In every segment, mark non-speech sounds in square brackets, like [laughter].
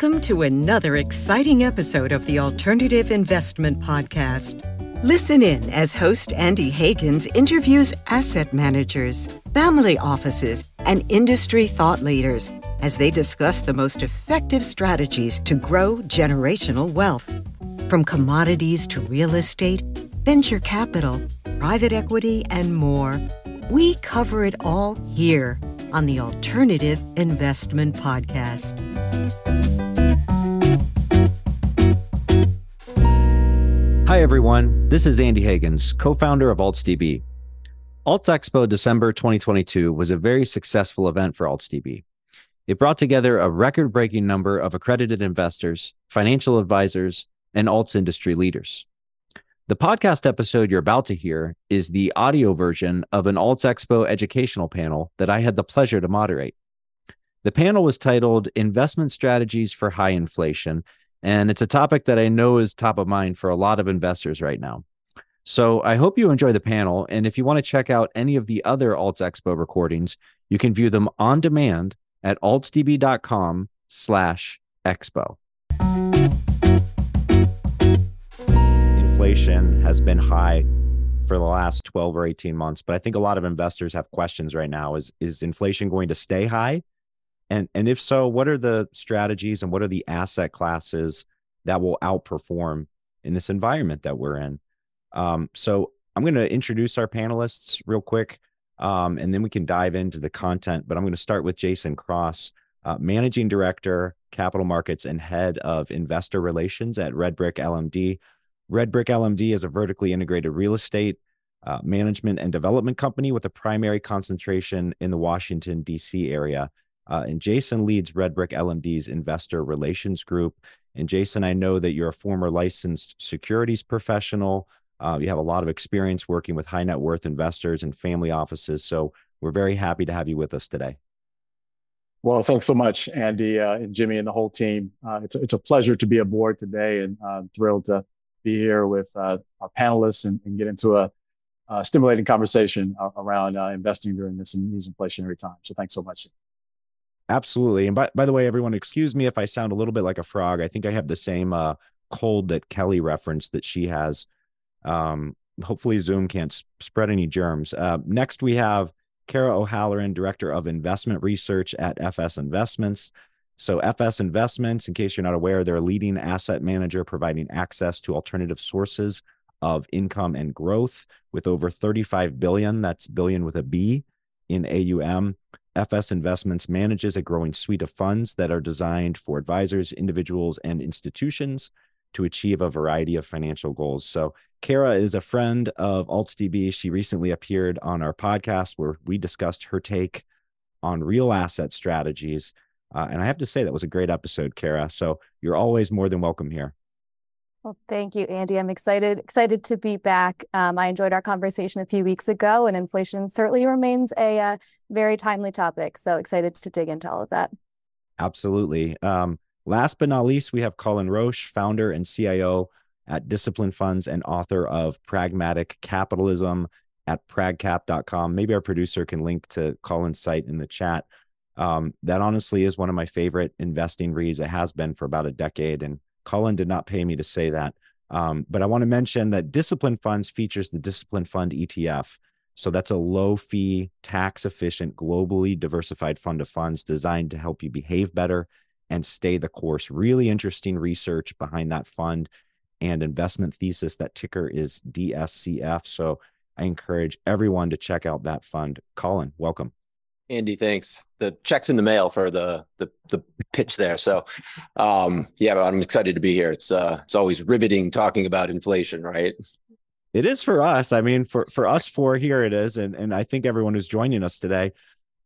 Welcome to another exciting episode of the Alternative Investment Podcast. Listen in as host Andy Hagans interviews asset managers, family offices, and industry thought leaders as they discuss the most effective strategies to grow generational wealth. From commodities to real estate, venture capital, private equity, and more, we cover it all here on the Alternative Investment Podcast. Hi, everyone. This is Andy Hagans, co founder of AltsDB. Alts Expo December 2022 was a very successful event for AltsDB. It brought together a record breaking number of accredited investors, financial advisors, and alts industry leaders. The podcast episode you're about to hear is the audio version of an Alts Expo educational panel that I had the pleasure to moderate. The panel was titled Investment Strategies for High Inflation and it's a topic that I know is top of mind for a lot of investors right now. So I hope you enjoy the panel. And if you want to check out any of the other Alts Expo recordings, you can view them on demand at altsdb.com slash expo. Inflation has been high for the last 12 or 18 months, but I think a lot of investors have questions right now. Is is inflation going to stay high? And and if so, what are the strategies and what are the asset classes that will outperform in this environment that we're in? Um, so I'm going to introduce our panelists real quick, um, and then we can dive into the content. But I'm going to start with Jason Cross, uh, Managing Director, Capital Markets, and Head of Investor Relations at Redbrick LMD. Redbrick LMD is a vertically integrated real estate uh, management and development company with a primary concentration in the Washington, D.C. area. Uh, and Jason leads Redbrick LMD's investor relations group. And Jason, I know that you're a former licensed securities professional. Uh, you have a lot of experience working with high net worth investors and family offices. So we're very happy to have you with us today. Well, thanks so much, Andy uh, and Jimmy and the whole team. Uh, it's, it's a pleasure to be aboard today and uh, thrilled to be here with uh, our panelists and, and, get into a, a stimulating conversation around investing during this these inflationary times. So thanks so much. Absolutely. And by, by the way, everyone, excuse me if I sound a little bit like a frog. I think I have the same uh, cold that Kelly referenced that she has. Um, hopefully, Zoom can't sp- spread any germs. Uh, next, we have Kara O'Halloran, Director of Investment Research at FS Investments. So, FS Investments, in case you're not aware, they're a leading asset manager providing access to alternative sources of income and growth with over 35 billion, that's billion with a B, in AUM. FS Investments manages a growing suite of funds that are designed for advisors, individuals, and institutions to achieve a variety of financial goals. So, Kara is a friend of AltsDB. She recently appeared on our podcast where we discussed her take on real asset strategies. Uh, and I have to say, that was a great episode, Kara. So, you're always more than welcome here. Well, thank you, Andy. I'm excited excited to be back. Um, I enjoyed our conversation a few weeks ago, and inflation certainly remains a uh, very timely topic. So excited to dig into all of that. Absolutely. Um, last but not least, we have Cullen Roche, founder and CIO at Discipline Funds and author of Pragmatic Capitalism at pragcap.com. Maybe our producer can link to Cullen's site in the chat. Um, that honestly is one of my favorite investing reads. It has been for about a decade, and Cullen did not pay me to say that. Um, but I want to mention that Discipline Funds features the Discipline Fund ETF. So that's a low fee, tax efficient, globally diversified fund of funds designed to help you behave better and stay the course. Really interesting research behind that fund and investment thesis. That ticker is DSCF. So I encourage everyone to check out that fund. Cullen, welcome. Andy, thanks. The check's in the mail for the the, the pitch there. So, um, yeah, I'm excited to be here. It's uh, it's always riveting talking about inflation, right? It is for us. I mean, for for us four here, it is, and and I think everyone who's joining us today.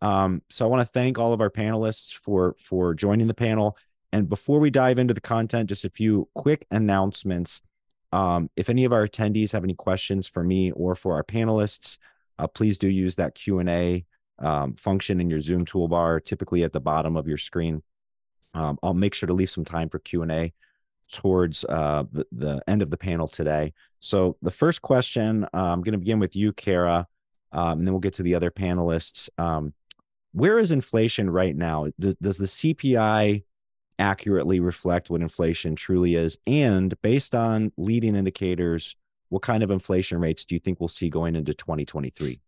Um, so I want to thank all of our panelists for for joining the panel. And before we dive into the content, just a few quick announcements. Um, if any of our attendees have any questions for me or for our panelists, uh, please do use that Q and A um, function in your Zoom toolbar, typically at the bottom of your screen. Um, I'll make sure to leave some time for Q and A towards uh, the, the end of the panel today. So the first question, uh, I'm going to begin with you, Kara, um, and then we'll get to the other panelists. Um, where is inflation right now? Does, does the CPI accurately reflect what inflation truly is? And based on leading indicators, what kind of inflation rates do you think we'll see going into 2023?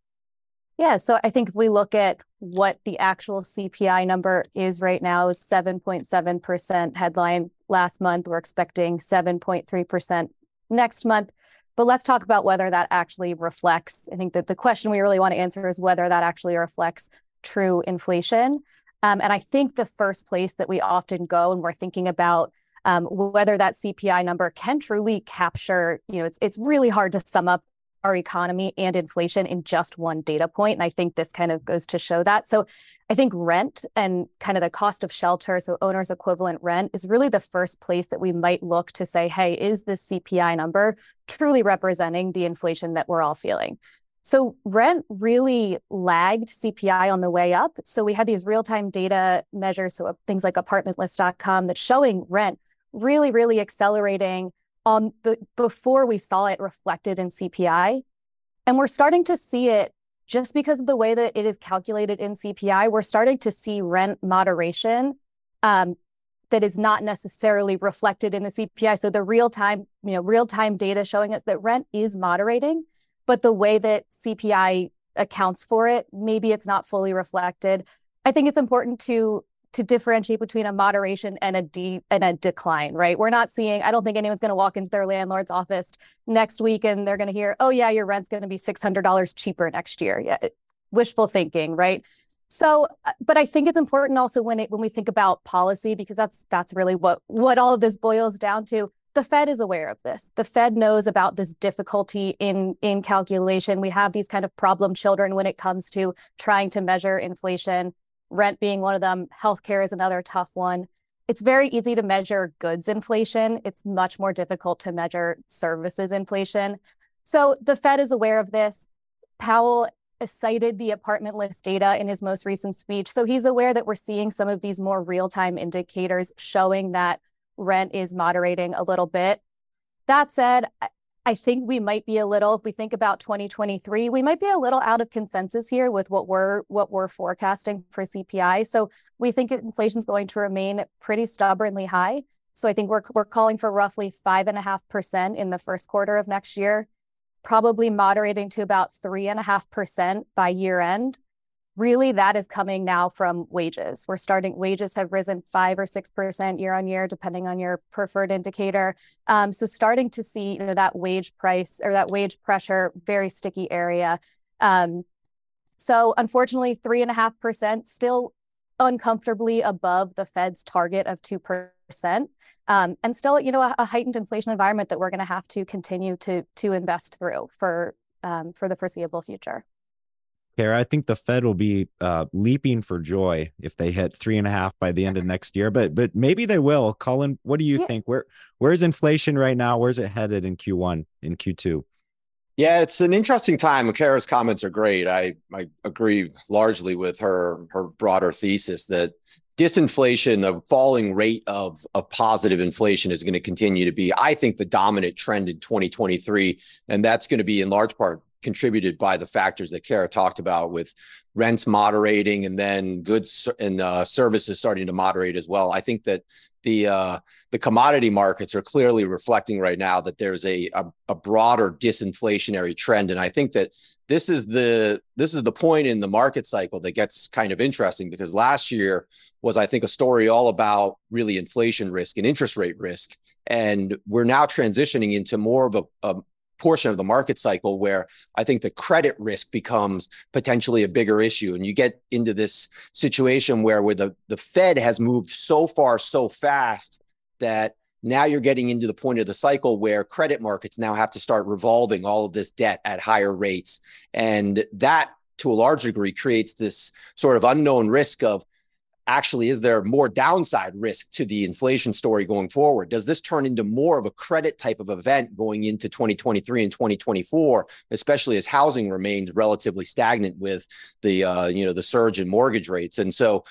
Yeah, so I think if we look at what the actual CPI number is right now is 7.7% headline last month. We're expecting 7.3% next month. But let's talk about whether that actually reflects. I think that the question we really want to answer is whether that actually reflects true inflation. Um, and I think the first place that we often go when we're thinking about um, whether that CPI number can truly capture, you know, it's it's really hard to sum up our economy and inflation in just one data point. And I think this kind of goes to show that. So I think rent and kind of the cost of shelter, so owner's equivalent rent, is really the first place that we might look to say, hey, is this CPI number truly representing the inflation that we're all feeling? So rent really lagged CPI on the way up. So we had these real-time data measures, so uh, things like apartmentlist.com that's showing rent really, really accelerating on the, before we saw it reflected in CPI. And we're starting to see it just because of the way that it is calculated in CPI. We're starting to see rent moderation um, that is not necessarily reflected in the CPI. So the real time, you know, real time data showing us that rent is moderating, but the way that CPI accounts for it, maybe it's not fully reflected. I think it's important to to differentiate between a moderation and a de- and a decline, right? We're not seeing, I don't think anyone's going to walk into their landlord's office next week and they're going to hear, oh, yeah, your rent's going to be $600 cheaper next year. Yeah, wishful thinking, right? So, uh, but I think it's important also when it when we think about policy because that's that's really what what all of this boils down to. The Fed is aware of this. The Fed knows about this difficulty in in calculation. We have these kind of problem children when it comes to trying to measure inflation rent being one of them, healthcare is another tough one. It's very easy to measure goods inflation. It's much more difficult to measure services inflation. So the Fed is aware of this. Powell cited the apartment list data in his most recent speech. So he's aware that we're seeing some of these more real time indicators showing that rent is moderating a little bit. That said, I think we might be a little, if we think about 2023, we might be a little out of consensus here with what we're what we're forecasting for CPI. So we think inflation is going to remain pretty stubbornly high. So I think we're we're calling for roughly five and a half percent in the first quarter of next year, probably moderating to about three and a half percent by year end really that is coming now from wages. We're starting, wages have risen five or 6% year on year, depending on your preferred indicator. Um, so starting to see, you know, that wage price or that wage pressure, very sticky area. Um, so unfortunately, three and a half percent still uncomfortably above the Fed's target of 2%. Um, and still, you know, a, a, heightened inflation environment that we're going to have to continue to to invest through for um, for the foreseeable future. Kara, I think the Fed will be uh, leaping for joy if they hit three and a half by the end of next year. But but maybe they will. Cullen, what do you yeah. think? Where where's inflation right now? Where's it headed in Q1, in Q2? Yeah, it's an interesting time. Kara's comments are great. I I agree largely with her her broader thesis that disinflation, the falling rate of of positive inflation is going to continue to be, I think, the dominant trend in 2023, and that's going to be in large part contributed by the factors that Kara talked about with rents moderating and then goods and uh, services starting to moderate as well. I think that the uh, the commodity markets are clearly reflecting right now that there's a, a, a broader disinflationary trend, and I think that this is the this is the point in the market cycle that gets kind of interesting because last year was I think a story all about really inflation risk and interest rate risk, and we're now transitioning into more of a, a portion of the market cycle where I think the credit risk becomes potentially a bigger issue. And you get into this situation where, where the, the Fed has moved so far so fast that now you're getting into the point of the cycle where credit markets now have to start revolving all of this debt at higher rates. And that to a large degree creates this sort of unknown risk of actually is there more downside risk to the inflation story going forward? Does this turn into more of a credit type of event going into 2023 and 2024 especially as housing remains relatively stagnant with the uh, you know the surge in mortgage rates? And so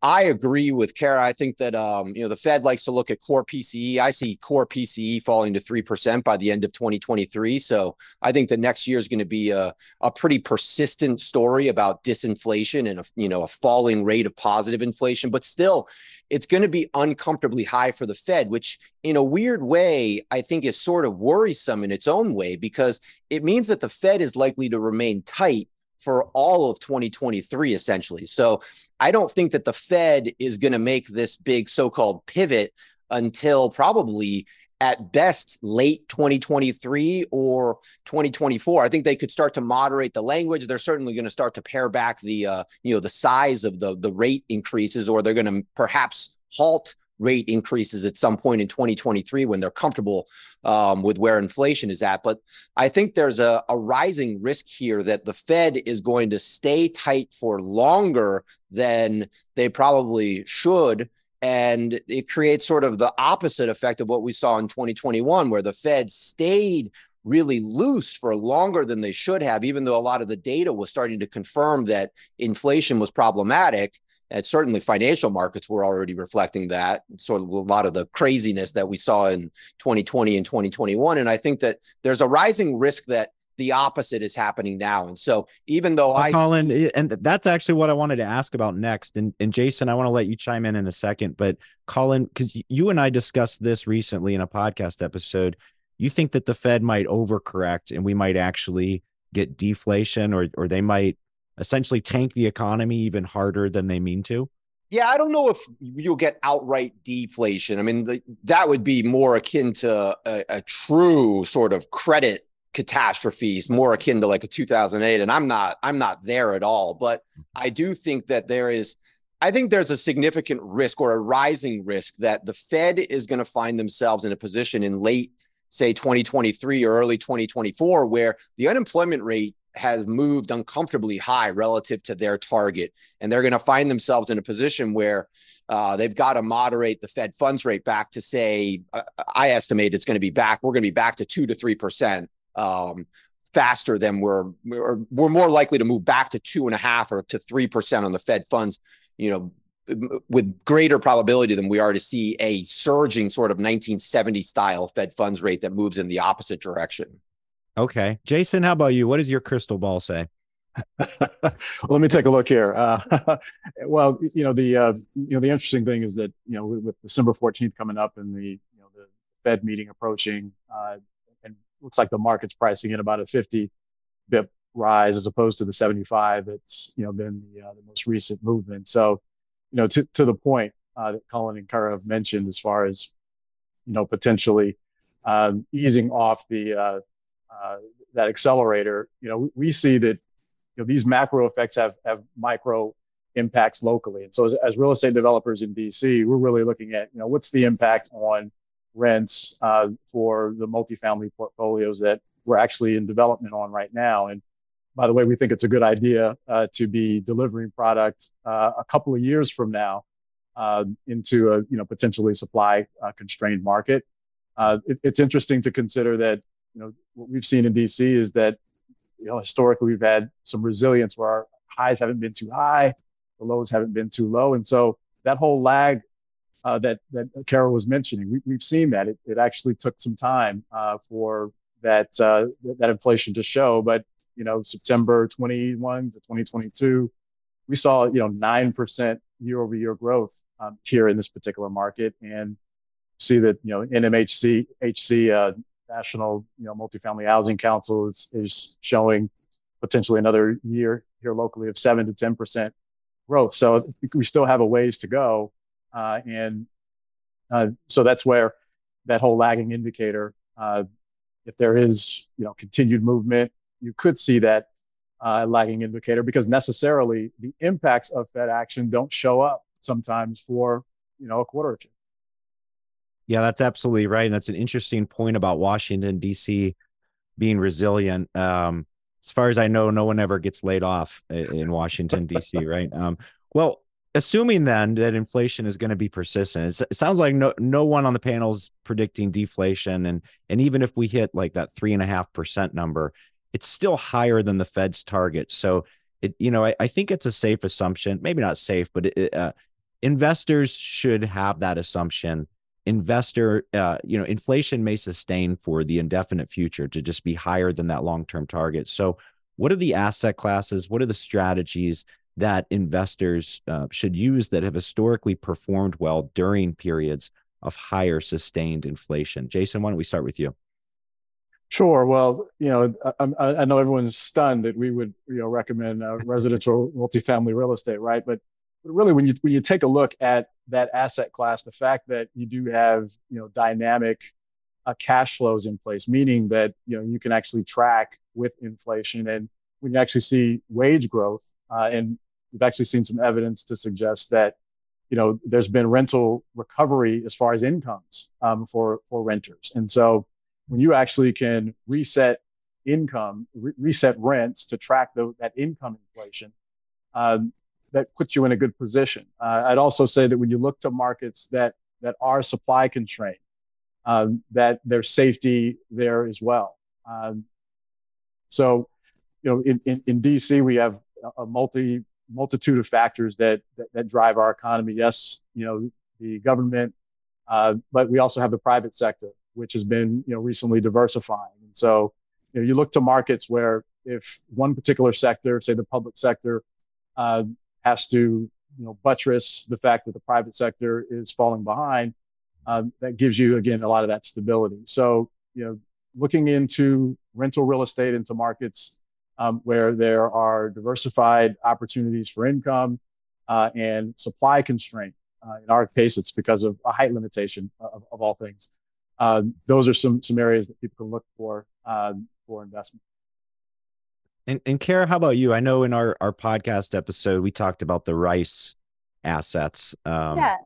I agree with Kara. I think that um, you know the Fed likes to look at core PCE. I see core PCE falling to three percent by the end of 2023. So I think the next year is going to be a a pretty persistent story about disinflation and a you know a falling rate of positive inflation. But still, it's going to be uncomfortably high for the Fed, which in a weird way I think is sort of worrisome in its own way because it means that the Fed is likely to remain tight for all of 2023, essentially. So I don't think that the Fed is going to make this big so called pivot until probably at best late 2023 or 2024 i think they could start to moderate the language they're certainly going to start to pare back the uh, you know the size of the the rate increases or they're going to perhaps halt rate increases at some point in 2023 when they're comfortable um, with where inflation is at. But I think there's a, a rising risk here that the Fed is going to stay tight for longer than they probably should. And it creates sort of the opposite effect of what we saw in 2021, where the Fed stayed really loose for longer than they should have, even though a lot of the data was starting to confirm that inflation was problematic and certainly financial markets were already reflecting that sort of a lot of the craziness that we saw in 2020 and 2021 and i think that there's a rising risk that the opposite is happening now. And so even though so i Cullen see- and that's actually what i wanted to ask about next. And, and jason i want to let you chime in in a second. But Cullen because you and i discussed this recently in a podcast episode. You think that the fed might overcorrect and we might actually get deflation or or they might essentially tank the economy even harder than they mean to? Yeah, I don't know if you'll get outright deflation. I mean, the, that would be more akin to a, a true sort of credit catastrophes, more akin to like a 2008. And I'm not, I'm not there at all. But mm-hmm. I do think that there is, I think there's a significant risk or a rising risk that the Fed is going to find themselves in a position in late, say, 2023 or early 2024, where the unemployment rate has moved uncomfortably high relative to their target. And they're going to find themselves in a position where uh, they've got to moderate the Fed funds rate back to say, uh, I estimate it's going to be back. We're going to be back to two to three percent um, faster than we're, we're we're more likely to move back to two and a half or to three percent on the Fed funds. You know, with greater probability than we are to see a surging sort of 1970 style Fed funds rate that moves in the opposite direction. Okay. Jason, how about you? What does your crystal ball say? [laughs] Let me take a look here. Uh, [laughs] well, you know the uh, you know the interesting thing is that you know with December 14th coming up and the you know the Fed meeting approaching, uh, and looks like the market's pricing in about a 50 bip rise as opposed to the 75 that's you know been the, uh, the most recent movement. So, you know to to the point uh, that Cullen and Kara have mentioned as far as you know potentially um, easing off the uh, that accelerator, you know, we, see that you know these macro effects have have micro impacts locally. And so as, as real estate developers in DC, we're really looking at you know what's the impact on rents uh, for the multifamily portfolios that we're actually in development on right now. And by the way, we think it's a good idea uh, to be delivering product uh, a couple of years from now uh, into a you know potentially supply uh, constrained market. It, it's interesting to consider that you know, what we've seen in DC is that, you know, historically we've had some resilience where our highs haven't been too high, the lows haven't been too low. And so that whole lag uh, that, that Kara was mentioning, we, we've seen that. It, it actually took some time uh, for that, uh, that inflation to show. But, you know, September 21 to 2022, we saw, you know, 9% year over year growth um, here in this particular market. And see that, you know, NMHC, HC, uh, National, you know, Multifamily Housing Council is, is showing potentially another year here locally of seven to ten percent growth. So we still have a ways to go, uh, and uh, so that's where that whole lagging indicator. Uh, if there is, you know, continued movement, you could see that uh, lagging indicator because necessarily the impacts of Fed action don't show up sometimes for you know a quarter or two. Yeah, that's absolutely right. And that's an interesting point about Washington, D.C. being resilient. Um, as far as I know, no one ever gets laid off in Washington, D.C., [laughs] right? Um, well, assuming then that inflation is going to be persistent, it sounds like no, no one on the panel is predicting deflation. And, and even if we hit like that three and a half percent number, it's still higher than the Fed's target. So, it, you know, I, I think it's a safe assumption, maybe not safe, but it, uh, investors should have that assumption investor uh, you know inflation may sustain for the indefinite future to just be higher than that long-term target so what are the asset classes what are the strategies that investors uh, should use that have historically performed well during periods of higher sustained inflation jason why don't we start with you Sure. Well, you know, I, I, know everyone's stunned that we would, you know, recommend uh, residential multifamily real estate, right? But really, when you when you take a look at that asset class, the fact that you do have, you know, dynamic uh, cash flows in place, meaning that you know you can actually track with inflation, and when you actually see wage growth, uh, and we've actually seen some evidence to suggest that, you know, there's been rental recovery as far as incomes um, for for renters, and so when you actually can reset income, re- reset rents to track the, that income inflation, um, that puts you in a good position. Uh, I'd also say that when you look to markets that that are supply constrained, um, that there's safety there as well. Um, so, you know, in, in, in DC, we have a multi multitude of factors that, that, that drive our economy. Yes, you know, the government, uh, but we also have the private sector which has been you know recently diversifying. And so you know you look to markets where if one particular sector, say the public sector, uh, has to you know buttress the fact that the private sector is falling behind, um, that gives you again a lot of that stability. So you know looking into rental real estate into markets um, where there are diversified opportunities for income uh, and supply constraint. Uh, in our case, it's because of a height limitation of, of all things uh, those are some some areas that people can look for uh, for investment. And and Kara, how about you? I know in our our podcast episode we talked about the rice assets. Um, yeah.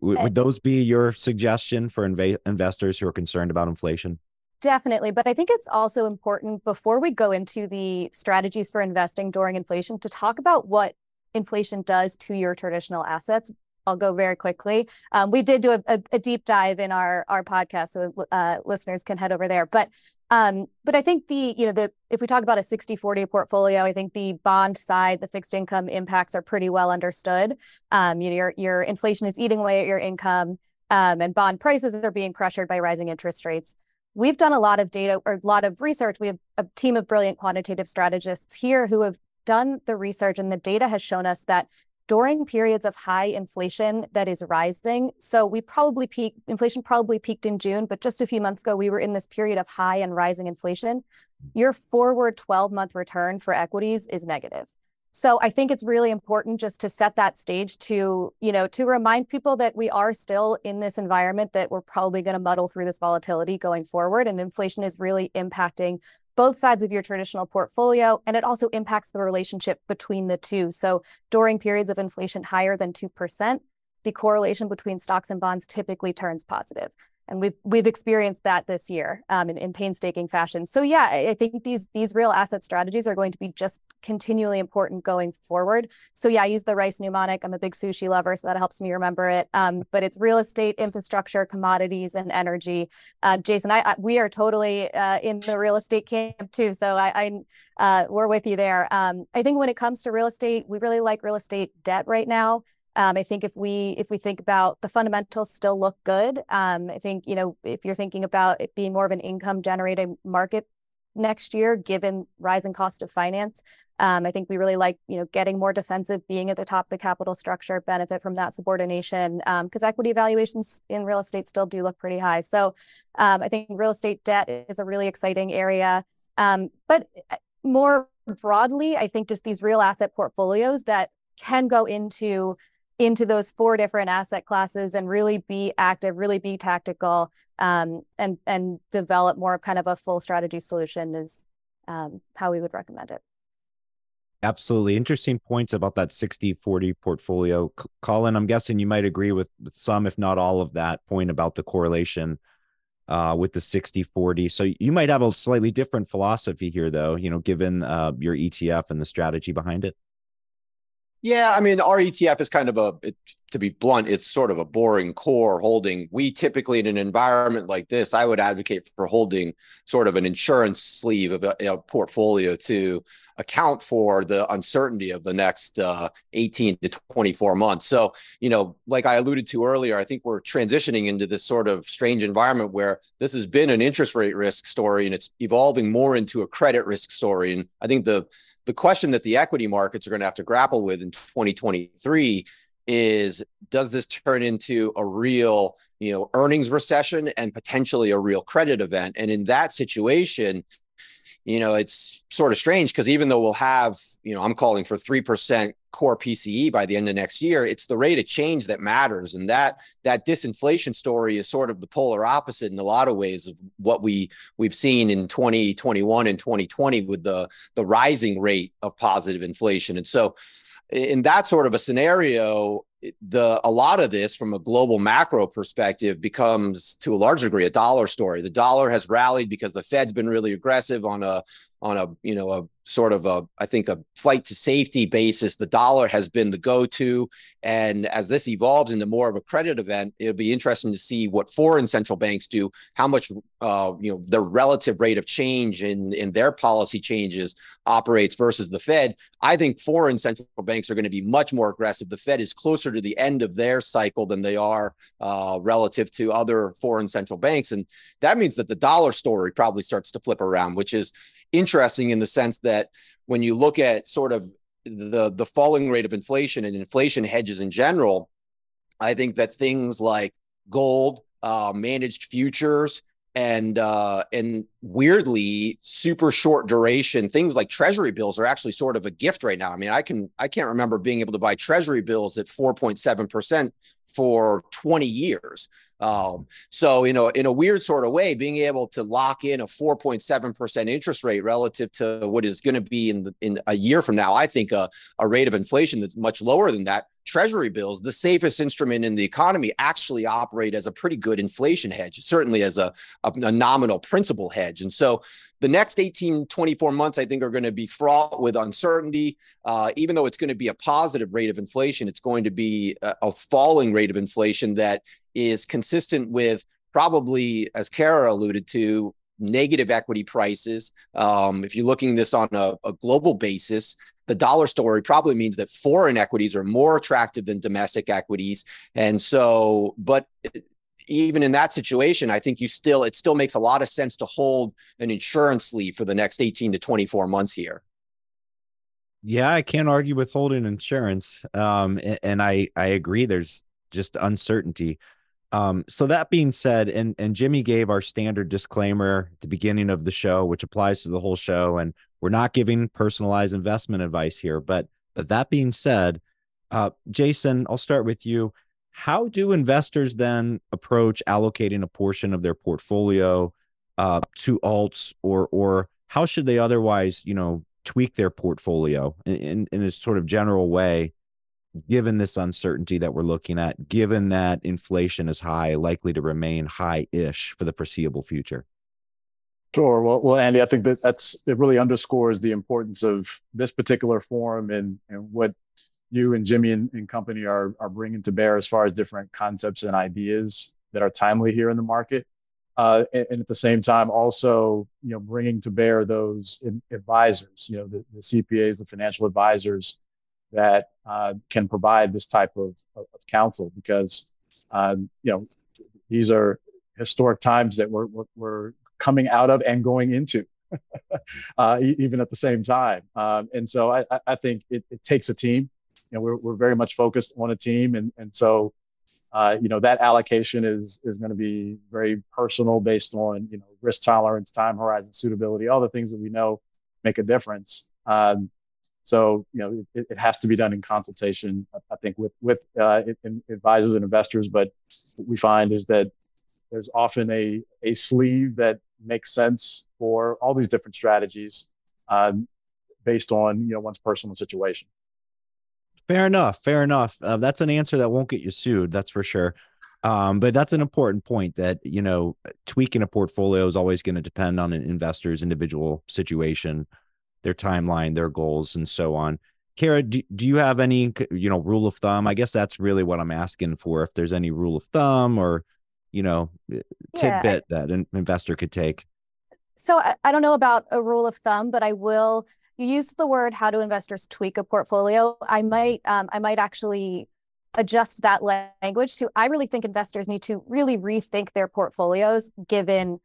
W- would those be your suggestion for inv- investors who are concerned about inflation? Definitely. But I think it's also important before we go into the strategies for investing during inflation to talk about what inflation does to your traditional assets I'll go very quickly. Um, we did do a, a, a, deep dive in our our podcast, so uh, listeners can head over there. But um, but I think the you know the if we talk about a 60-40 portfolio, I think the bond side, the fixed income impacts are pretty well understood. Um, you know, your your inflation is eating away at your income, um, and bond prices are being pressured by rising interest rates. We've done a lot of data or a lot of research. We have a team of brilliant quantitative strategists here who have done the research, and the data has shown us that during periods of high inflation that is rising. So we probably peak inflation probably peaked in June, but just a few months ago we were in this period of high and rising inflation. Your forward 12-month return for equities is negative. So I think it's really important just to set that stage to, you know, to remind people that we are still in this environment that we're probably going to muddle through this volatility going forward and inflation is really impacting both sides of your traditional portfolio, and it also impacts the relationship between the two. So during periods of inflation higher than 2%, the correlation between stocks and bonds typically turns positive and we've we've experienced that this year um, in, in painstaking fashion. So yeah, I think these these real asset strategies are going to be just continually important going forward. So yeah, I use the rice mnemonic. I'm a big sushi lover, so that helps me remember it. Um, but it's real estate, infrastructure, commodities, and energy. Uh, Jason, I, I, we are totally uh, in the real estate camp too. So I, I uh, we're with you there. Um, I think when it comes to real estate, we really like real estate debt right now. Um, I think if we if we think about the fundamentals still look good. Um, I think you know if you're thinking about it being more of an income generating market next year, given rising cost of finance, um, I think we really like you know getting more defensive, being at the top of the capital structure, benefit from that subordination because um, equity valuations in real estate still do look pretty high. So um, I think real estate debt is a really exciting area, um, but uh, more broadly, I think just these real asset portfolios that can go into into those four different asset classes and really be active, really be tactical, um, and and develop more kind of a full strategy solution is um, how we would recommend it. Absolutely. Interesting points about that 60 40 portfolio. Cullen, I'm guessing you might agree with, with some, if not all of that point about the correlation uh, with the 60 40. So you might have a slightly different philosophy here, though, you know, given uh, your ETF and the strategy behind it. Yeah, I mean, our ETF is kind of a, it, to be blunt, it's sort of a boring core holding. We typically, in an environment like this, I would advocate for holding sort of an insurance sleeve of a, a portfolio to account for the uncertainty of the next uh, 18 to 24 months. So, you know, like I alluded to earlier, I think we're transitioning into this sort of strange environment where this has been an interest rate risk story and it's evolving more into a credit risk story. And I think the the question that the equity markets are going to have to grapple with in 2023 is does this turn into a real you know earnings recession and potentially a real credit event? And in that situation you know, it's sort of strange because even though we'll have, you know, I'm calling for 3% core PCE by the end of next year, it's the rate of change that matters. And that that disinflation story is sort of the polar opposite in a lot of ways of what we we've seen in 2021 and 2020 with the the rising rate of positive inflation. And so in that sort of a scenario, the a lot of this from a global macro perspective becomes to a large degree a dollar story. The dollar has rallied because the Fed's been really aggressive on a on a you know a sort of a I think a flight to safety basis. The dollar has been the go-to, and as this evolves into more of a credit event, it'll be interesting to see what foreign central banks do, how much uh, you know the relative rate of change in in their policy changes operates versus the Fed. I think foreign central banks are going to be much more aggressive. The Fed is closer to the end of their cycle than they are uh, relative to other foreign central banks, and that means that the dollar story probably starts to flip around, which is interesting in the sense that when you look at sort of the the falling rate of inflation and inflation hedges in general, I think that things like gold, uh, managed futures, and uh, and weirdly super short duration things like treasury bills are actually sort of a gift right now. I mean, I can I can't remember being able to buy treasury bills at 4.7 percent for 20 years. Um, so, you know, in a weird sort of way, being able to lock in a 4.7% interest rate relative to what is going to be in the, in a year from now, I think a, a rate of inflation that's much lower than that. Treasury bills, the safest instrument in the economy, actually operate as a pretty good inflation hedge, certainly as a, a, a nominal principal hedge. And so the next 18, 24 months, I think, are going to be fraught with uncertainty. Uh, even though it's going to be a positive rate of inflation, it's going to be a, a falling rate of inflation that is consistent with probably, as Kara alluded to, negative equity prices. Um, if you're looking this on a, a, global basis, the dollar story probably means that foreign equities are more attractive than domestic equities. And so, but even in that situation, I think you still, it still makes a lot of sense to hold an insurance sleeve for the next 18 to 24 months here. Yeah, I can't argue with holding insurance. Um, and, and I, I agree. There's just uncertainty. Um, so that being said, and and Jimmy gave our standard disclaimer at the beginning of the show, which applies to the whole show, and we're not giving personalized investment advice here. But but that being said, uh, Jason, I'll start with you. How do investors then approach allocating a portion of their portfolio uh, to alts, or or how should they otherwise, you know, tweak their portfolio in, in, in a sort of general way given this uncertainty that we're looking at, given that inflation is high, likely to remain high ish for the foreseeable future? Sure. Well, well, Andy, I think that that's it. Really underscores the importance of this particular forum and and what you and Jimmy and, and company are are bringing to bear as far as different concepts and ideas that are timely here in the market. Uh, and, and, at the same time, also you know bringing to bear those advisors, you know the, the CPAs, the financial advisors that uh, can provide this type of, of, counsel because um, you know these are historic times that we're, we're, we're coming out of and going into [laughs] uh, even at the same time. Um, and so I, I think it, it, takes a team. You know we're, we're very much focused on a team. And, and so uh, you know that allocation is is going to be very personal based on you know risk tolerance time horizon suitability all the things that we know make a difference. Um, so, you know, it, it, has to be done in consultation, I think, with with uh, advisors and investors. But what we find is that there's often a a sleeve that makes sense for all these different strategies, um, based on you know one's personal situation. Fair enough. Fair enough. Uh, that's an answer that won't get you sued. That's for sure. Um, but that's an important point that you know tweaking a portfolio is always going to depend on an investor's individual situation their timeline, their goals, and so on. Kara, do, do you have any you know rule of thumb? I guess that's really what I'm asking for. If there's any rule of thumb or you know tidbit yeah, that an investor could take. So I, I don't know about a rule of thumb, but I will. You used the word how do investors tweak a portfolio. I might um, I might actually adjust that language to I really think investors need to really rethink their portfolios given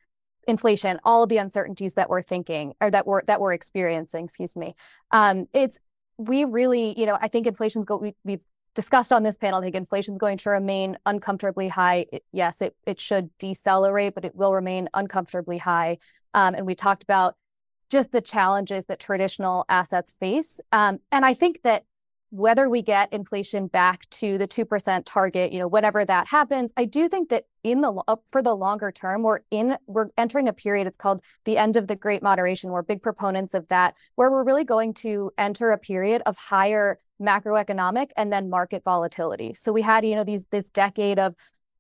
inflation, all of the uncertainties that we're thinking or that we're that we're experiencing, excuse me. Um, it's we really, you know, I think inflation's go we, we've discussed on this panel, I think inflation is going to remain uncomfortably high. Yes, it, it should decelerate, but it will remain uncomfortably high. Um, and we talked about just the challenges that traditional assets face. Um, and I think that whether we get inflation back to the 2% target you know whenever that happens i do think that in the for the longer term we're in we're entering a period it's called the end of the great moderation we're big proponents of that where we're really going to enter a period of higher macroeconomic and then market volatility so we had you know these this decade of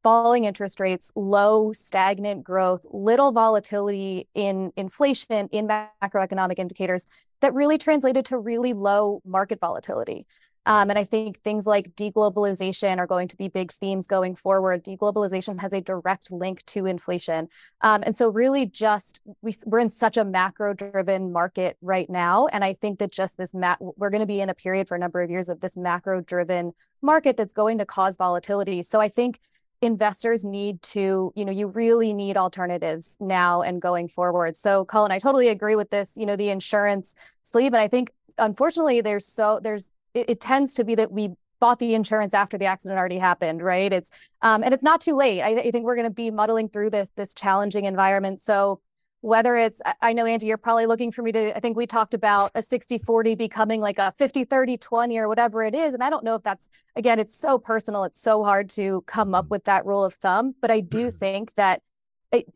falling interest rates, low stagnant growth, little volatility in inflation, in macroeconomic indicators that really translated to really low market volatility. Um, and I think things like deglobalization are going to be big themes going forward. Deglobalization has a direct link to inflation. Um, and so, really, just we, we're in such a macro driven market right now. And I think that just this, ma- we're going to be in a period for a number of years of this macro driven market that's going to cause volatility. So, I think investors need to you know you really need alternatives now and going forward so Cullen i totally agree with this you know the insurance sleeve and i think unfortunately there's so there's it, it tends to be that we bought the insurance after the accident already happened right? It's um and it's not too late. I, I think we're going to be muddling through this this challenging environment. So whether it's i know andy you're probably looking for me to i think we talked about a 60 40 becoming like a 50 30 20 or whatever it is. And i don't know if that's again it's so personal it's so hard to come up with that rule of thumb but i do mm-hmm. think that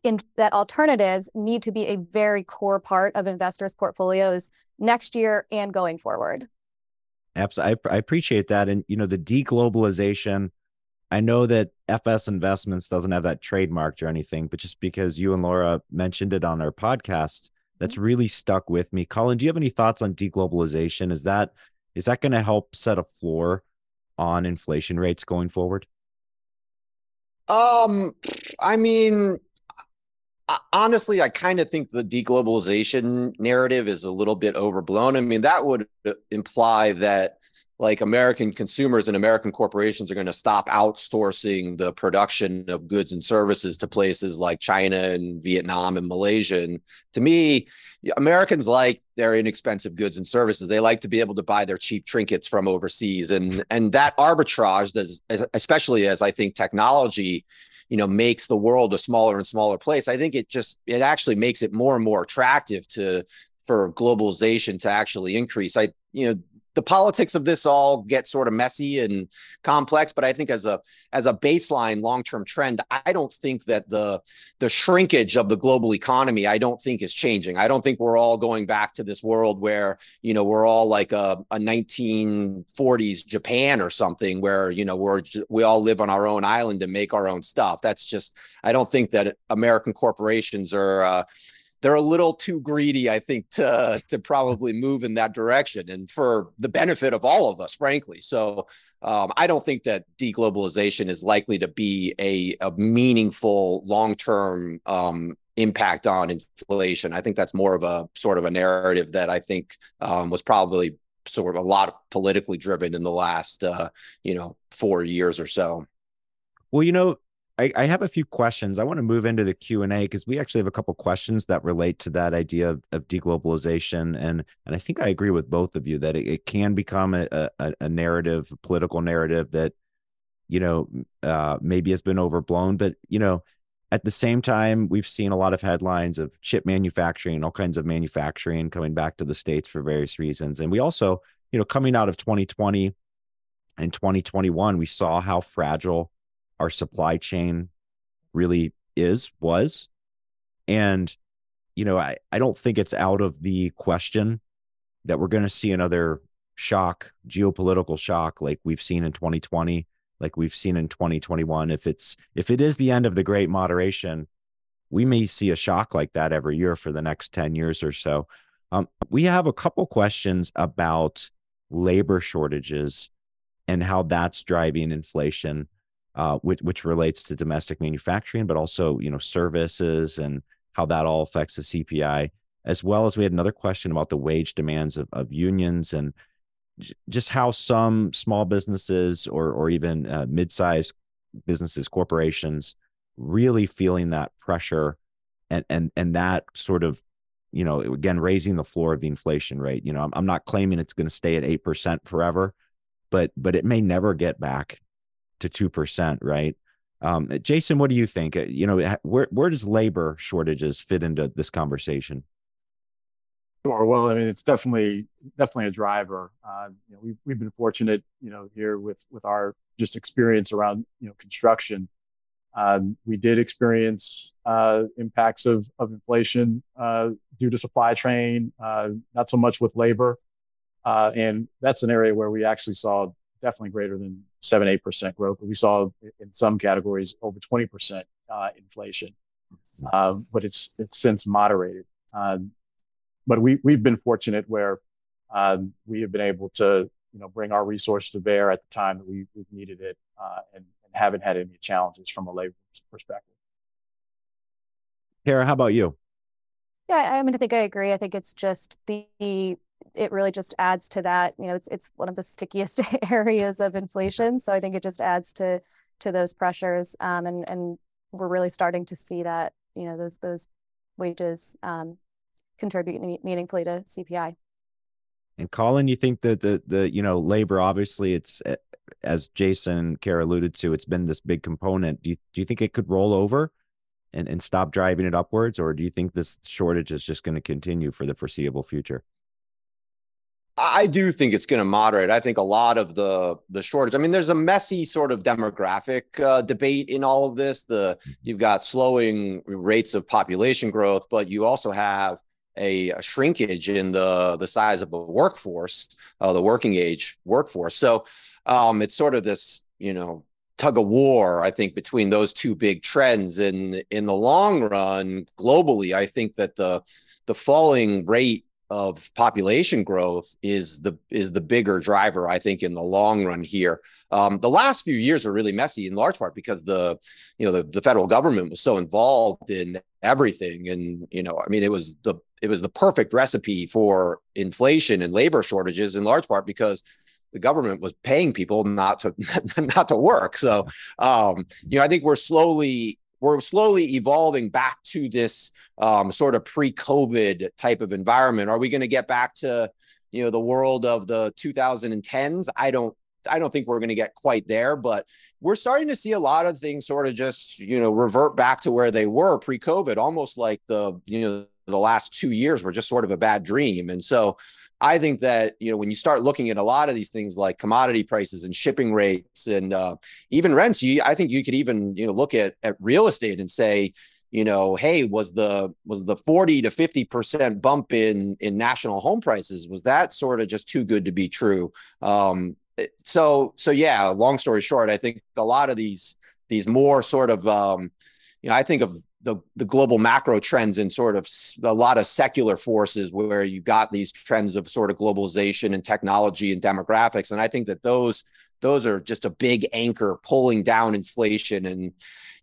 in that alternatives need to be a very core part of investors portfolios next year and going forward absolutely i, I appreciate that and you know the deglobalization I know that FS Investments doesn't have that trademarked or anything, but just because you and Laura mentioned it on our podcast, that's mm-hmm. really stuck with me. Cullen, do you have any thoughts on deglobalization? Is that is that going to help set a floor on inflation rates going forward? Um, I mean, honestly, I kind of think the deglobalization narrative is a little bit overblown. I mean, that would uh, imply that like American consumers and American corporations are going to stop outsourcing the production of goods and services to places like China and Vietnam and Malaysia. And to me, Americans like their inexpensive goods and services. They like to be able to buy their cheap trinkets from overseas, and and that arbitrage, especially as I think technology you know makes the world a smaller and smaller place i think it just it actually makes it more and more attractive to for globalization to actually increase. I you know the politics of this all get sort of messy and complex but i think as a as a baseline long-term trend i don't think that the the shrinkage of the global economy i don't think is changing. I don't think we're all going back to this world where you know we're all like a, a 1940s japan or something where you know we're we all live on our own island and make our own stuff. That's just i don't think that american corporations are uh, they're a little too greedy, I think, to to probably move in that direction, and for the benefit of all of us, frankly. So um, I don't think that deglobalization is likely to be a, a meaningful long term um, impact on inflation. I think that's more of a sort of a narrative that I think um, was probably sort of a lot of politically driven in the last uh, you know four years or so. Well, you know, I, I have a few questions. I want to move into the Q and A because we actually have a couple questions that relate to that idea of, of deglobalization, and and I think I agree with both of you that it, it can become a, a, a narrative, a political narrative that you know uh, maybe has been overblown, but you know at the same time we've seen a lot of headlines of chip manufacturing, all kinds of manufacturing coming back to the states for various reasons, and we also you know coming out of 2020 and 2021 we saw how fragile our supply chain really is was. And you know i i don't think it's out of the question that we're going to see another shock geopolitical shock like we've seen in 2020 like we've seen in 2021 if it's if it is the end of the great moderation we may see a shock like that every year for the next 10 years or so. Um, we have a couple questions about labor shortages and how that's driving inflation, uh, which which relates to domestic manufacturing, but also you know services and how that all affects the CPI. As well as we had another question about the wage demands of, of unions and just how some small businesses or or even uh, mid-sized businesses, corporations, really feeling that pressure, and and and that sort of, you know, again raising the floor of the inflation rate. You know, I'm, I'm not claiming it's going to stay at eight percent forever, but but it may never get back to two percent, right? Um, Jason, what do you think? Uh, you know, where where does labor shortages fit into this conversation? Sure. Well, I mean, it's definitely definitely a driver. Uh, you know, we've we've been fortunate, you know, here with with our just experience around you know construction. Um, we did experience uh, impacts of of inflation uh, due to supply chain, uh, not so much with labor, uh, and that's an area where we actually saw definitely greater than seven eight percent growth. We saw in some categories over twenty percent uh, inflation, um, but it's it's since moderated. Um, but we we've been fortunate where um, we have been able to you know bring our resource to bear at the time that we, we've needed it uh, and, and, haven't had any challenges from a labor perspective. Kara, how about you? Yeah, I mean, I think I agree. I think it's just the it really just adds to that. You know, it's it's one of the stickiest [laughs] areas of inflation, so I think it just adds to to those pressures, um, and and we're really starting to see that. You know, those those wages um, contribute meaningfully to CPI. And Cullen, you think that the the you know labor obviously it's eh, as Jason and Kara alluded to, it's been this big component. Do you do you think it could roll over and and stop driving it upwards, or do you think this shortage is just going to continue for the foreseeable future? I do think it's going to moderate. I think a lot of the the shortage. I mean, there's a messy sort of demographic uh, debate in all of this. The mm-hmm. you've got slowing rates of population growth, but you also have a, a, shrinkage in the the size of the workforce, uh, the working age workforce. So um, it's sort of this, you know, tug of war. I think between those two big trends. And in the long run, globally, I think that the the falling rate of population growth is the is the bigger driver i think in the long run here. Um, the last few years are really messy in large part because the you know the, the federal government was so involved in everything. And you know i mean it was the it was the perfect recipe for inflation and labor shortages in large part because the government was paying people not to [laughs] not to work. So um, you know i think we're slowly we're slowly evolving back to this um, sort of pre-COVID type of environment. Are we going to get back to you know the world of the 2010s? I don't I don't think we're going to get quite there, but we're starting to see a lot of things sort of just you know revert back to where they were pre-COVID, almost like the you know the last two years were just sort of a bad dream. And so I think that you know when you start looking at a lot of these things like commodity prices and shipping rates and uh, even rents, you I think you could even you know look at at real estate and say you know hey was the was the 40 to 50 percent bump in in national home prices was that sort of just too good to be true? Um so so yeah long story short i think a lot of these these more sort of um you know i think of the the global macro trends and sort of a lot of secular forces where you got these trends of sort of globalization and technology and demographics. And i think that those those are just a big anchor pulling down inflation. And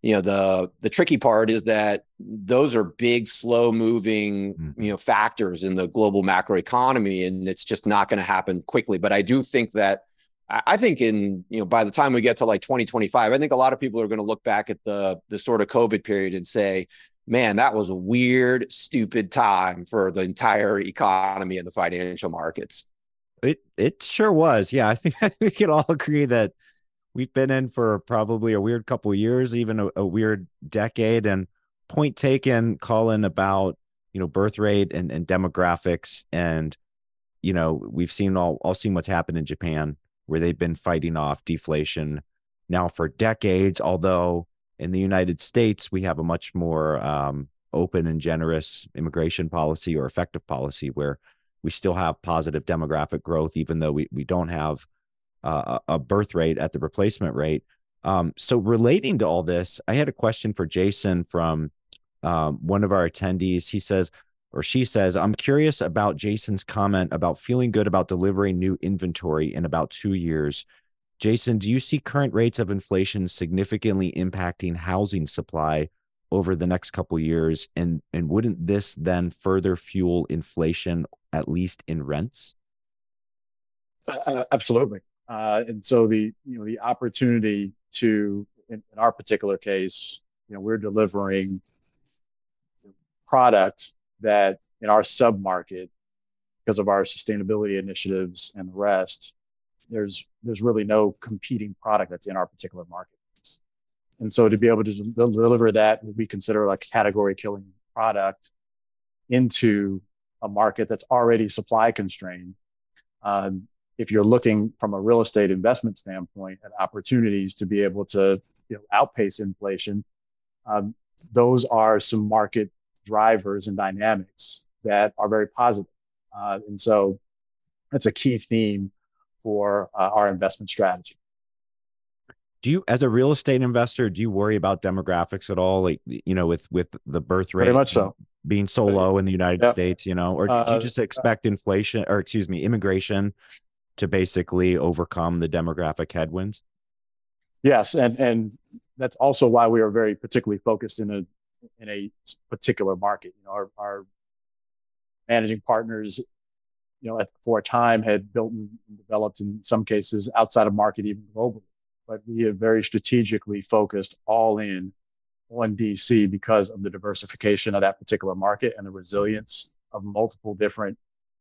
you know the the tricky part is that those are big slow moving mm-hmm. you know factors in the global macro economy and it's just not going to happen quickly. But i do think that I think in you know by the time we get to like 2025, I think a lot of people are going to look back at the the sort of COVID period and say, "Man, that was a weird, stupid time for the entire economy and the financial markets." It it sure was. Yeah, I think [laughs] we can all agree that we've been in for probably a weird couple years, even a, a weird decade. And point taken, Cullen, about you know birth rate and, and demographics, and you know we've seen all all seen what's happened in Japan where they've been fighting off deflation now for decades. Although in the United States, we have a much more um, open and generous immigration policy or effective policy where we still have positive demographic growth, even though we, we don't have uh, a birth rate at the replacement rate. Um, so, relating to all this, I had a question for Jason from um, one of our attendees. He says, or she says, I'm curious about Jason's comment about feeling good about delivering new inventory in about two years. Jason, do you see current rates of inflation significantly impacting housing supply over the next couple years? And, and wouldn't this then further fuel inflation, at least in rents? Uh, absolutely. Uh, and so the you know the opportunity to in, in our particular case, you know, we're delivering product that in our sub market, because of our sustainability initiatives and the rest, there's there's really no competing product that's in our particular market. And so to be able to deliver that, we consider like category killing product into a market that's already supply constrained. Um, if you're looking from a real estate investment standpoint at opportunities to be able to you know, outpace inflation, um, those are some market drivers and dynamics that are very positive. Uh, and so that's a key theme for uh, our investment strategy. Do you, as a real estate investor, do you worry about demographics at all? Like, you know, with with the birth rate, very much so, being so low in the United yep. States, you know, or do you uh, just expect inflation, or excuse me, immigration, to basically overcome the demographic headwinds? Yes, and and that's also why we are very particularly focused in a in a particular market. You know, our, our managing partners you know, at, for a time had built and developed in some cases outside of market, even globally. But we have very strategically focused all in on DC because of the diversification of that particular market and the resilience of multiple different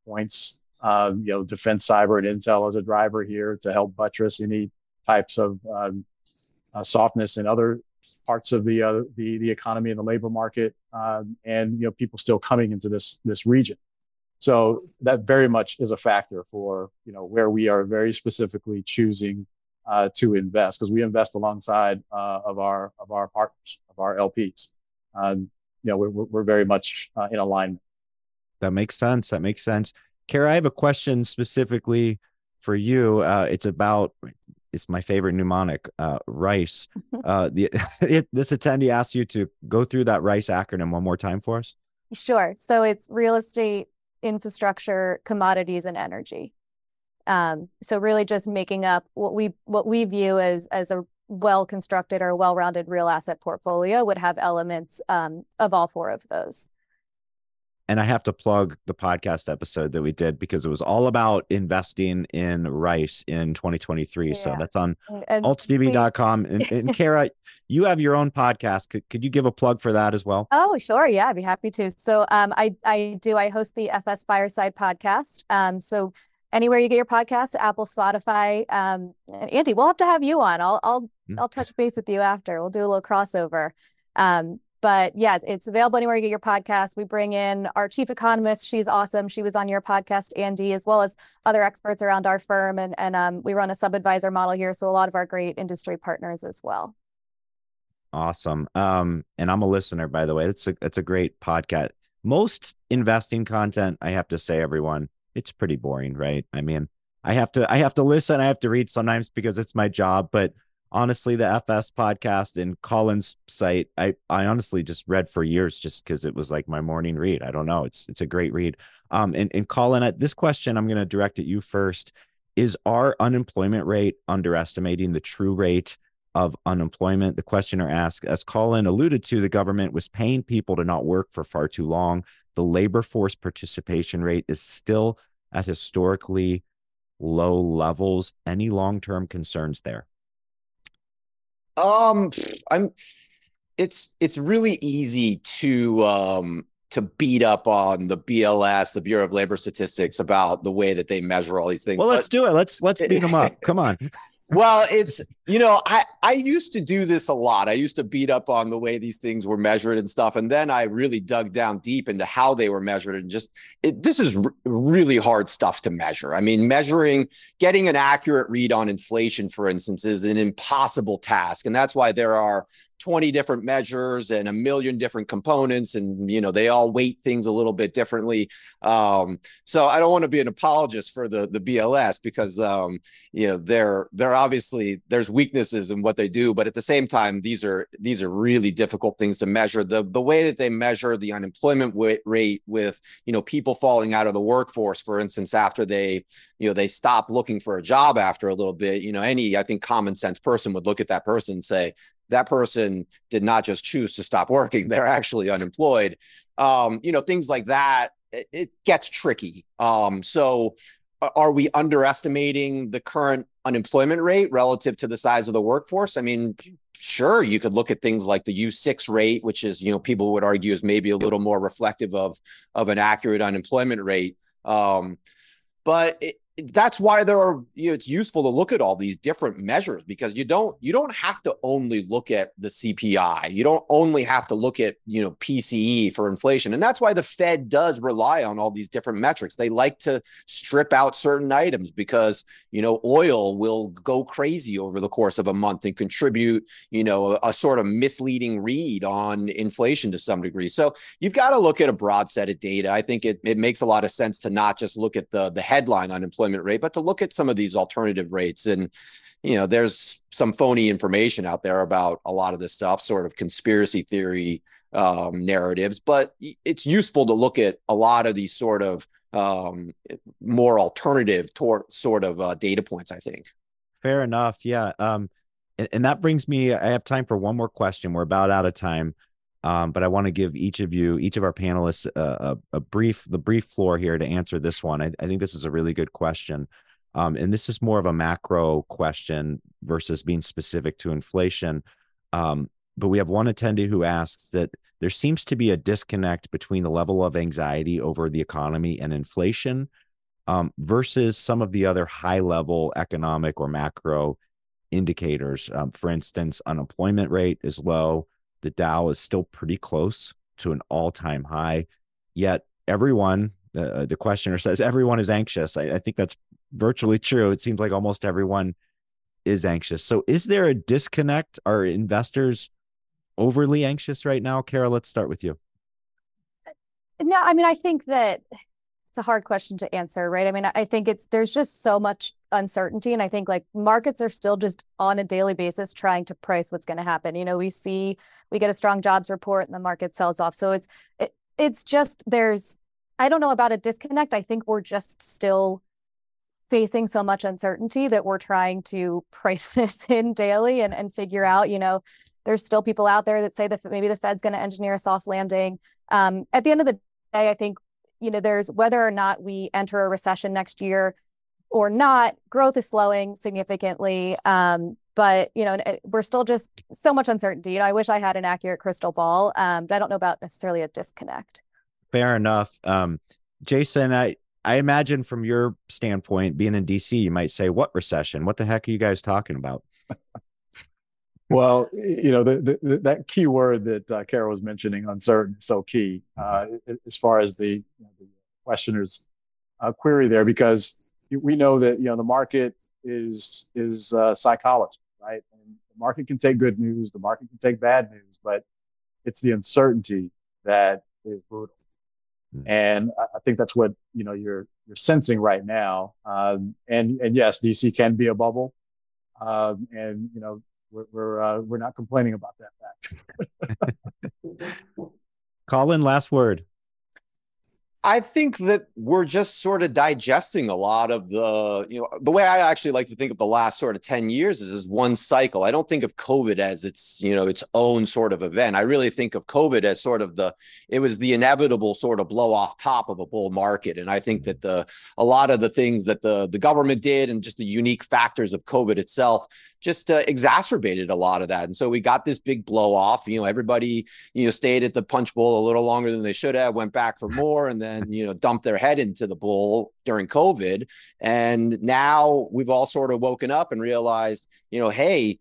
points. Um, you know, defense, cyber, and intel as a driver here to help buttress any types of um, uh, softness in other parts of the uh, the the economy and the labor market, um, and you know, people still coming into this this region. So that very much is a factor for you know where we are very specifically choosing uh, to invest because we invest alongside uh, of our of our partners of our LPs. Um, you know we're we're very much uh, in alignment. That makes sense. That makes sense. Kara, I have a question specifically for you. Uh, it's about it's my favorite mnemonic, uh, RICE. [laughs] Uh, the [laughs] it, this attendee asked you to go through that RICE acronym one more time for us. Sure. So it's real estate, infrastructure, commodities, and energy. Um, so really just making up what we what we view as as a well constructed or well rounded real asset portfolio would have elements um, of all four of those. And I have to plug the podcast episode that we did because it was all about investing in rice in 2023. Yeah. So that's on altsdb.com. And, [laughs] and Kara, you have your own podcast. Could, could you give a plug for that as well? Oh, sure. Yeah, I'd be happy to. So um, I, I do, I host the FS Fireside podcast. Um, so anywhere you get your podcast, Apple, Spotify. Um, Andy, we'll have to have you on. I'll, I'll, mm. I'll touch base with you after. We'll do a little crossover. Um, but yeah, it's available anywhere you get your podcast. We bring in our chief economist. She's awesome. She was on your podcast, Andy, as well as other experts around our firm. And, and um, we run a sub advisor model here. So a lot of our great industry partners as well. Awesome. Um, and I'm a listener, by the way. It's a it's a great podcast. Most investing content, I have to say, everyone, it's pretty boring, right? I mean, I have to I have to listen, I have to read sometimes because it's my job, but honestly the fs podcast and cullen's site i i honestly just read for years just because it was like my morning read. I don't know. It's it's a great read. Um and, and cullen this question i'm going to direct at you first. Is our unemployment rate underestimating the true rate of unemployment? The questioner asks as cullen alluded to the government was paying people to not work for far too long. The labor force participation rate is still at historically low levels. Any long-term concerns there um, I'm. It's it's really easy to um to beat up on the BLS, the Bureau of Labor Statistics, about the way that they measure all these things. Well, let's but, do it. Let's let's beat [laughs] them up. Come on. well, it's you know, I I used to do this a lot. I used to beat up on the way these things were measured and stuff, and then I really dug down deep into how they were measured and just it, this is r- really hard stuff to measure. I mean, measuring, getting an accurate read on inflation, for instance, is an impossible task, and that's why there are 20 different measures and a million different components and you know they all weight things a little bit differently um, so i don't want to be an apologist for the the bls because um, you know they're they're obviously there's weaknesses in what they do, but at the same time, these are these are really difficult things to measure. The the way that they measure the unemployment rate with you know people falling out of the workforce, for instance, after they you know they stop looking for a job after a little bit, you know, any I think common sense person would look at that person and say that person did not just choose to stop working; they're actually unemployed. Um, you know, things like that. It, gets tricky. Um, so are we underestimating the current unemployment rate relative to the size of the workforce? I mean, sure, you could look at things like the U6 rate, which is, you know, people would argue is maybe a little more reflective of of an accurate unemployment rate. Um, but that's why there are you know it's useful to look at all these different measures because you don't you don't have to only look at the CPI you don't only have to look at you know PCE for inflation. And that's why the Fed does rely on all these different metrics. They like to strip out certain items because you know oil will go crazy over the course of a month and contribute you know a, a sort of misleading read on inflation to some degree. So you've got to look at a broad set of data. I think it, it makes a lot of sense to not just look at the the headline unemployment unemployment rate, but to look at some of these alternative rates. And, you know, there's some phony information out there about a lot of this stuff, sort of conspiracy theory um, narratives, but it's useful to look at a lot of these sort of um, more alternative tor- sort of uh, data points, I think. Fair enough. Yeah. Um, and, and that brings me, I have time for one more question. We're about out of time. Um, but I want to give each of you, each of our panelists, a, a, brief, the brief floor here to answer this one. I, I think this is a really good question, um, and this is more of a macro question versus being specific to inflation. Um, but we have one attendee who asks that there seems to be a disconnect between the level of anxiety over the economy and inflation um, versus some of the other high-level economic or macro indicators. Um, for instance, unemployment rate is low the Dow is still pretty close to an all time high. Yet everyone, uh, the questioner says, everyone is anxious. I, I think that's virtually true. It seems like almost everyone is anxious. So, is there a disconnect? Are investors overly anxious right now? Kara, let's start with you. No, I mean, I think that it's a hard question to answer, right? I mean, I think it's there's just so much uncertainty and I think like markets are still just on a daily basis trying to price what's going to happen. You know, we see we get a strong jobs report and the market sells off. So it's it, it's just there's I don't know about a disconnect. I think we're just still facing so much uncertainty that we're trying to price [laughs] this in daily and and figure out, you know, there's still people out there that say that maybe the Fed's going to engineer a soft landing. Um, at the end of the day, I think you know, there's whether or not we enter a recession next year or not, growth is slowing significantly. Um, but you know, we're still just so much uncertainty. You know, I wish I had an accurate crystal ball, um, but I don't know about necessarily a disconnect. Fair enough. Um, Jason, I I imagine from your standpoint, being in DC, you might say, "What recession? What the heck are you guys talking about?" [laughs] Well, you know, the, the, that key word that uh, Kara was mentioning, uncertain, is so key uh, as far as the, you know, the questioner's uh, query there, because we know that you know the market is is uh, psychology, right? And the market can take good news, the market can take bad news, but it's the uncertainty that is brutal. Mm-hmm. And I think that's what you know you're you're sensing right now. Um, and and yes, DC can be a bubble, um, and you know we're we're, uh, we're not complaining about that fact. [laughs] Cullen, last word. I think that we're just sort of digesting a lot of the, you know, the way I actually like to think of the last sort of 10 years is as one cycle. I don't think of COVID as its, you know, its own sort of event. I really think of COVID as sort of the, it was the inevitable sort of blow off top of a bull market. And I think that the, a lot of the things that the, the government did and just the unique factors of COVID itself just uh, exacerbated a lot of that. And so we got this big blow off. You know, everybody, you know, stayed at the punch bowl a little longer than they should have, went back for more, and then, you know, dumped their head into the bowl during COVID. And now we've all sort of woken up and realized, you know, hey,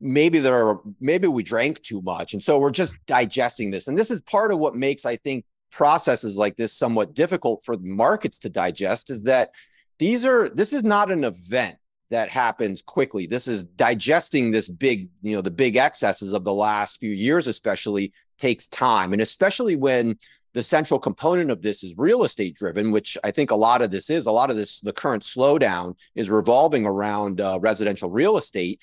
maybe there are, maybe we drank too much. And so we're just digesting this. And this is part of what makes, I think, processes like this somewhat difficult for markets to digest is that these are this is not an event that happens quickly. This is digesting this big, you know, the big excesses of the last few years, especially takes time. And especially when the central component of this is real estate driven, which I think a lot of this is. A lot of this, the current slowdown is revolving around uh, residential real estate.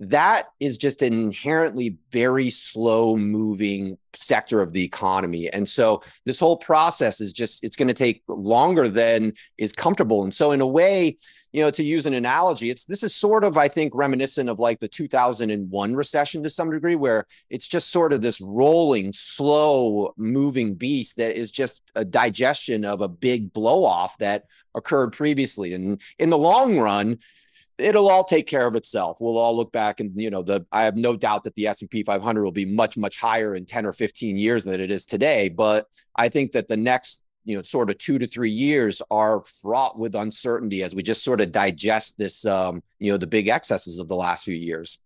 That is just an inherently very slow moving sector of the economy. And so this whole process is just, it's going to take longer than is comfortable. And so, in a way, you know, to use an analogy, it's this is sort of, I think, reminiscent of like the 2001 recession to some degree, where it's just sort of this rolling, slow moving beast that is just a digestion of a big blow off that occurred previously. And in the long run, it'll all take care of itself. We'll all look back and you know the I have no doubt that the S&P 500 will be much much higher in 10 or 15 years than it is today, but I think that the next you know sort of two to three years are fraught with uncertainty as we just sort of digest this um, you know the big excesses of the last few years.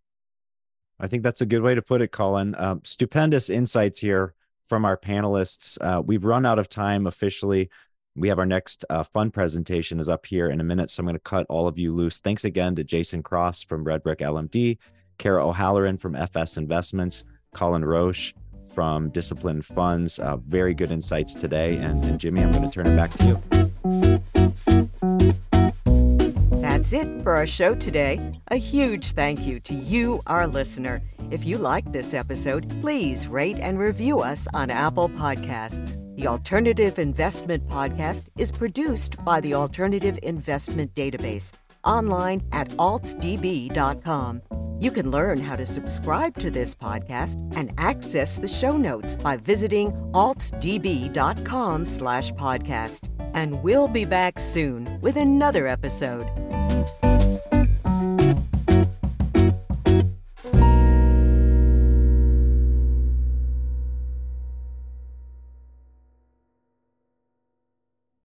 I think that's a good way to put it cullen. Um, stupendous insights here from our panelists. Uh, we've run out of time officially. We have our next uh, fun presentation is up here in a minute so i'm going to cut all of you loose. Thanks again to jason cross from redbrick lmd kara o'halloran from fs investments cullen roche from Disciplined Funds. Uh, very good insights today. And, and Jimmy, I'm going to turn it back to you. That's it for our show today. A huge thank you to you, our listener. If you like this episode, please rate and review us on Apple Podcasts. The Alternative Investment Podcast is produced by the Alternative Investment Database online at altsdb.com. You can learn how to subscribe to this podcast and access the show notes by visiting altsdb.com slash podcast. And we'll be back soon with another episode.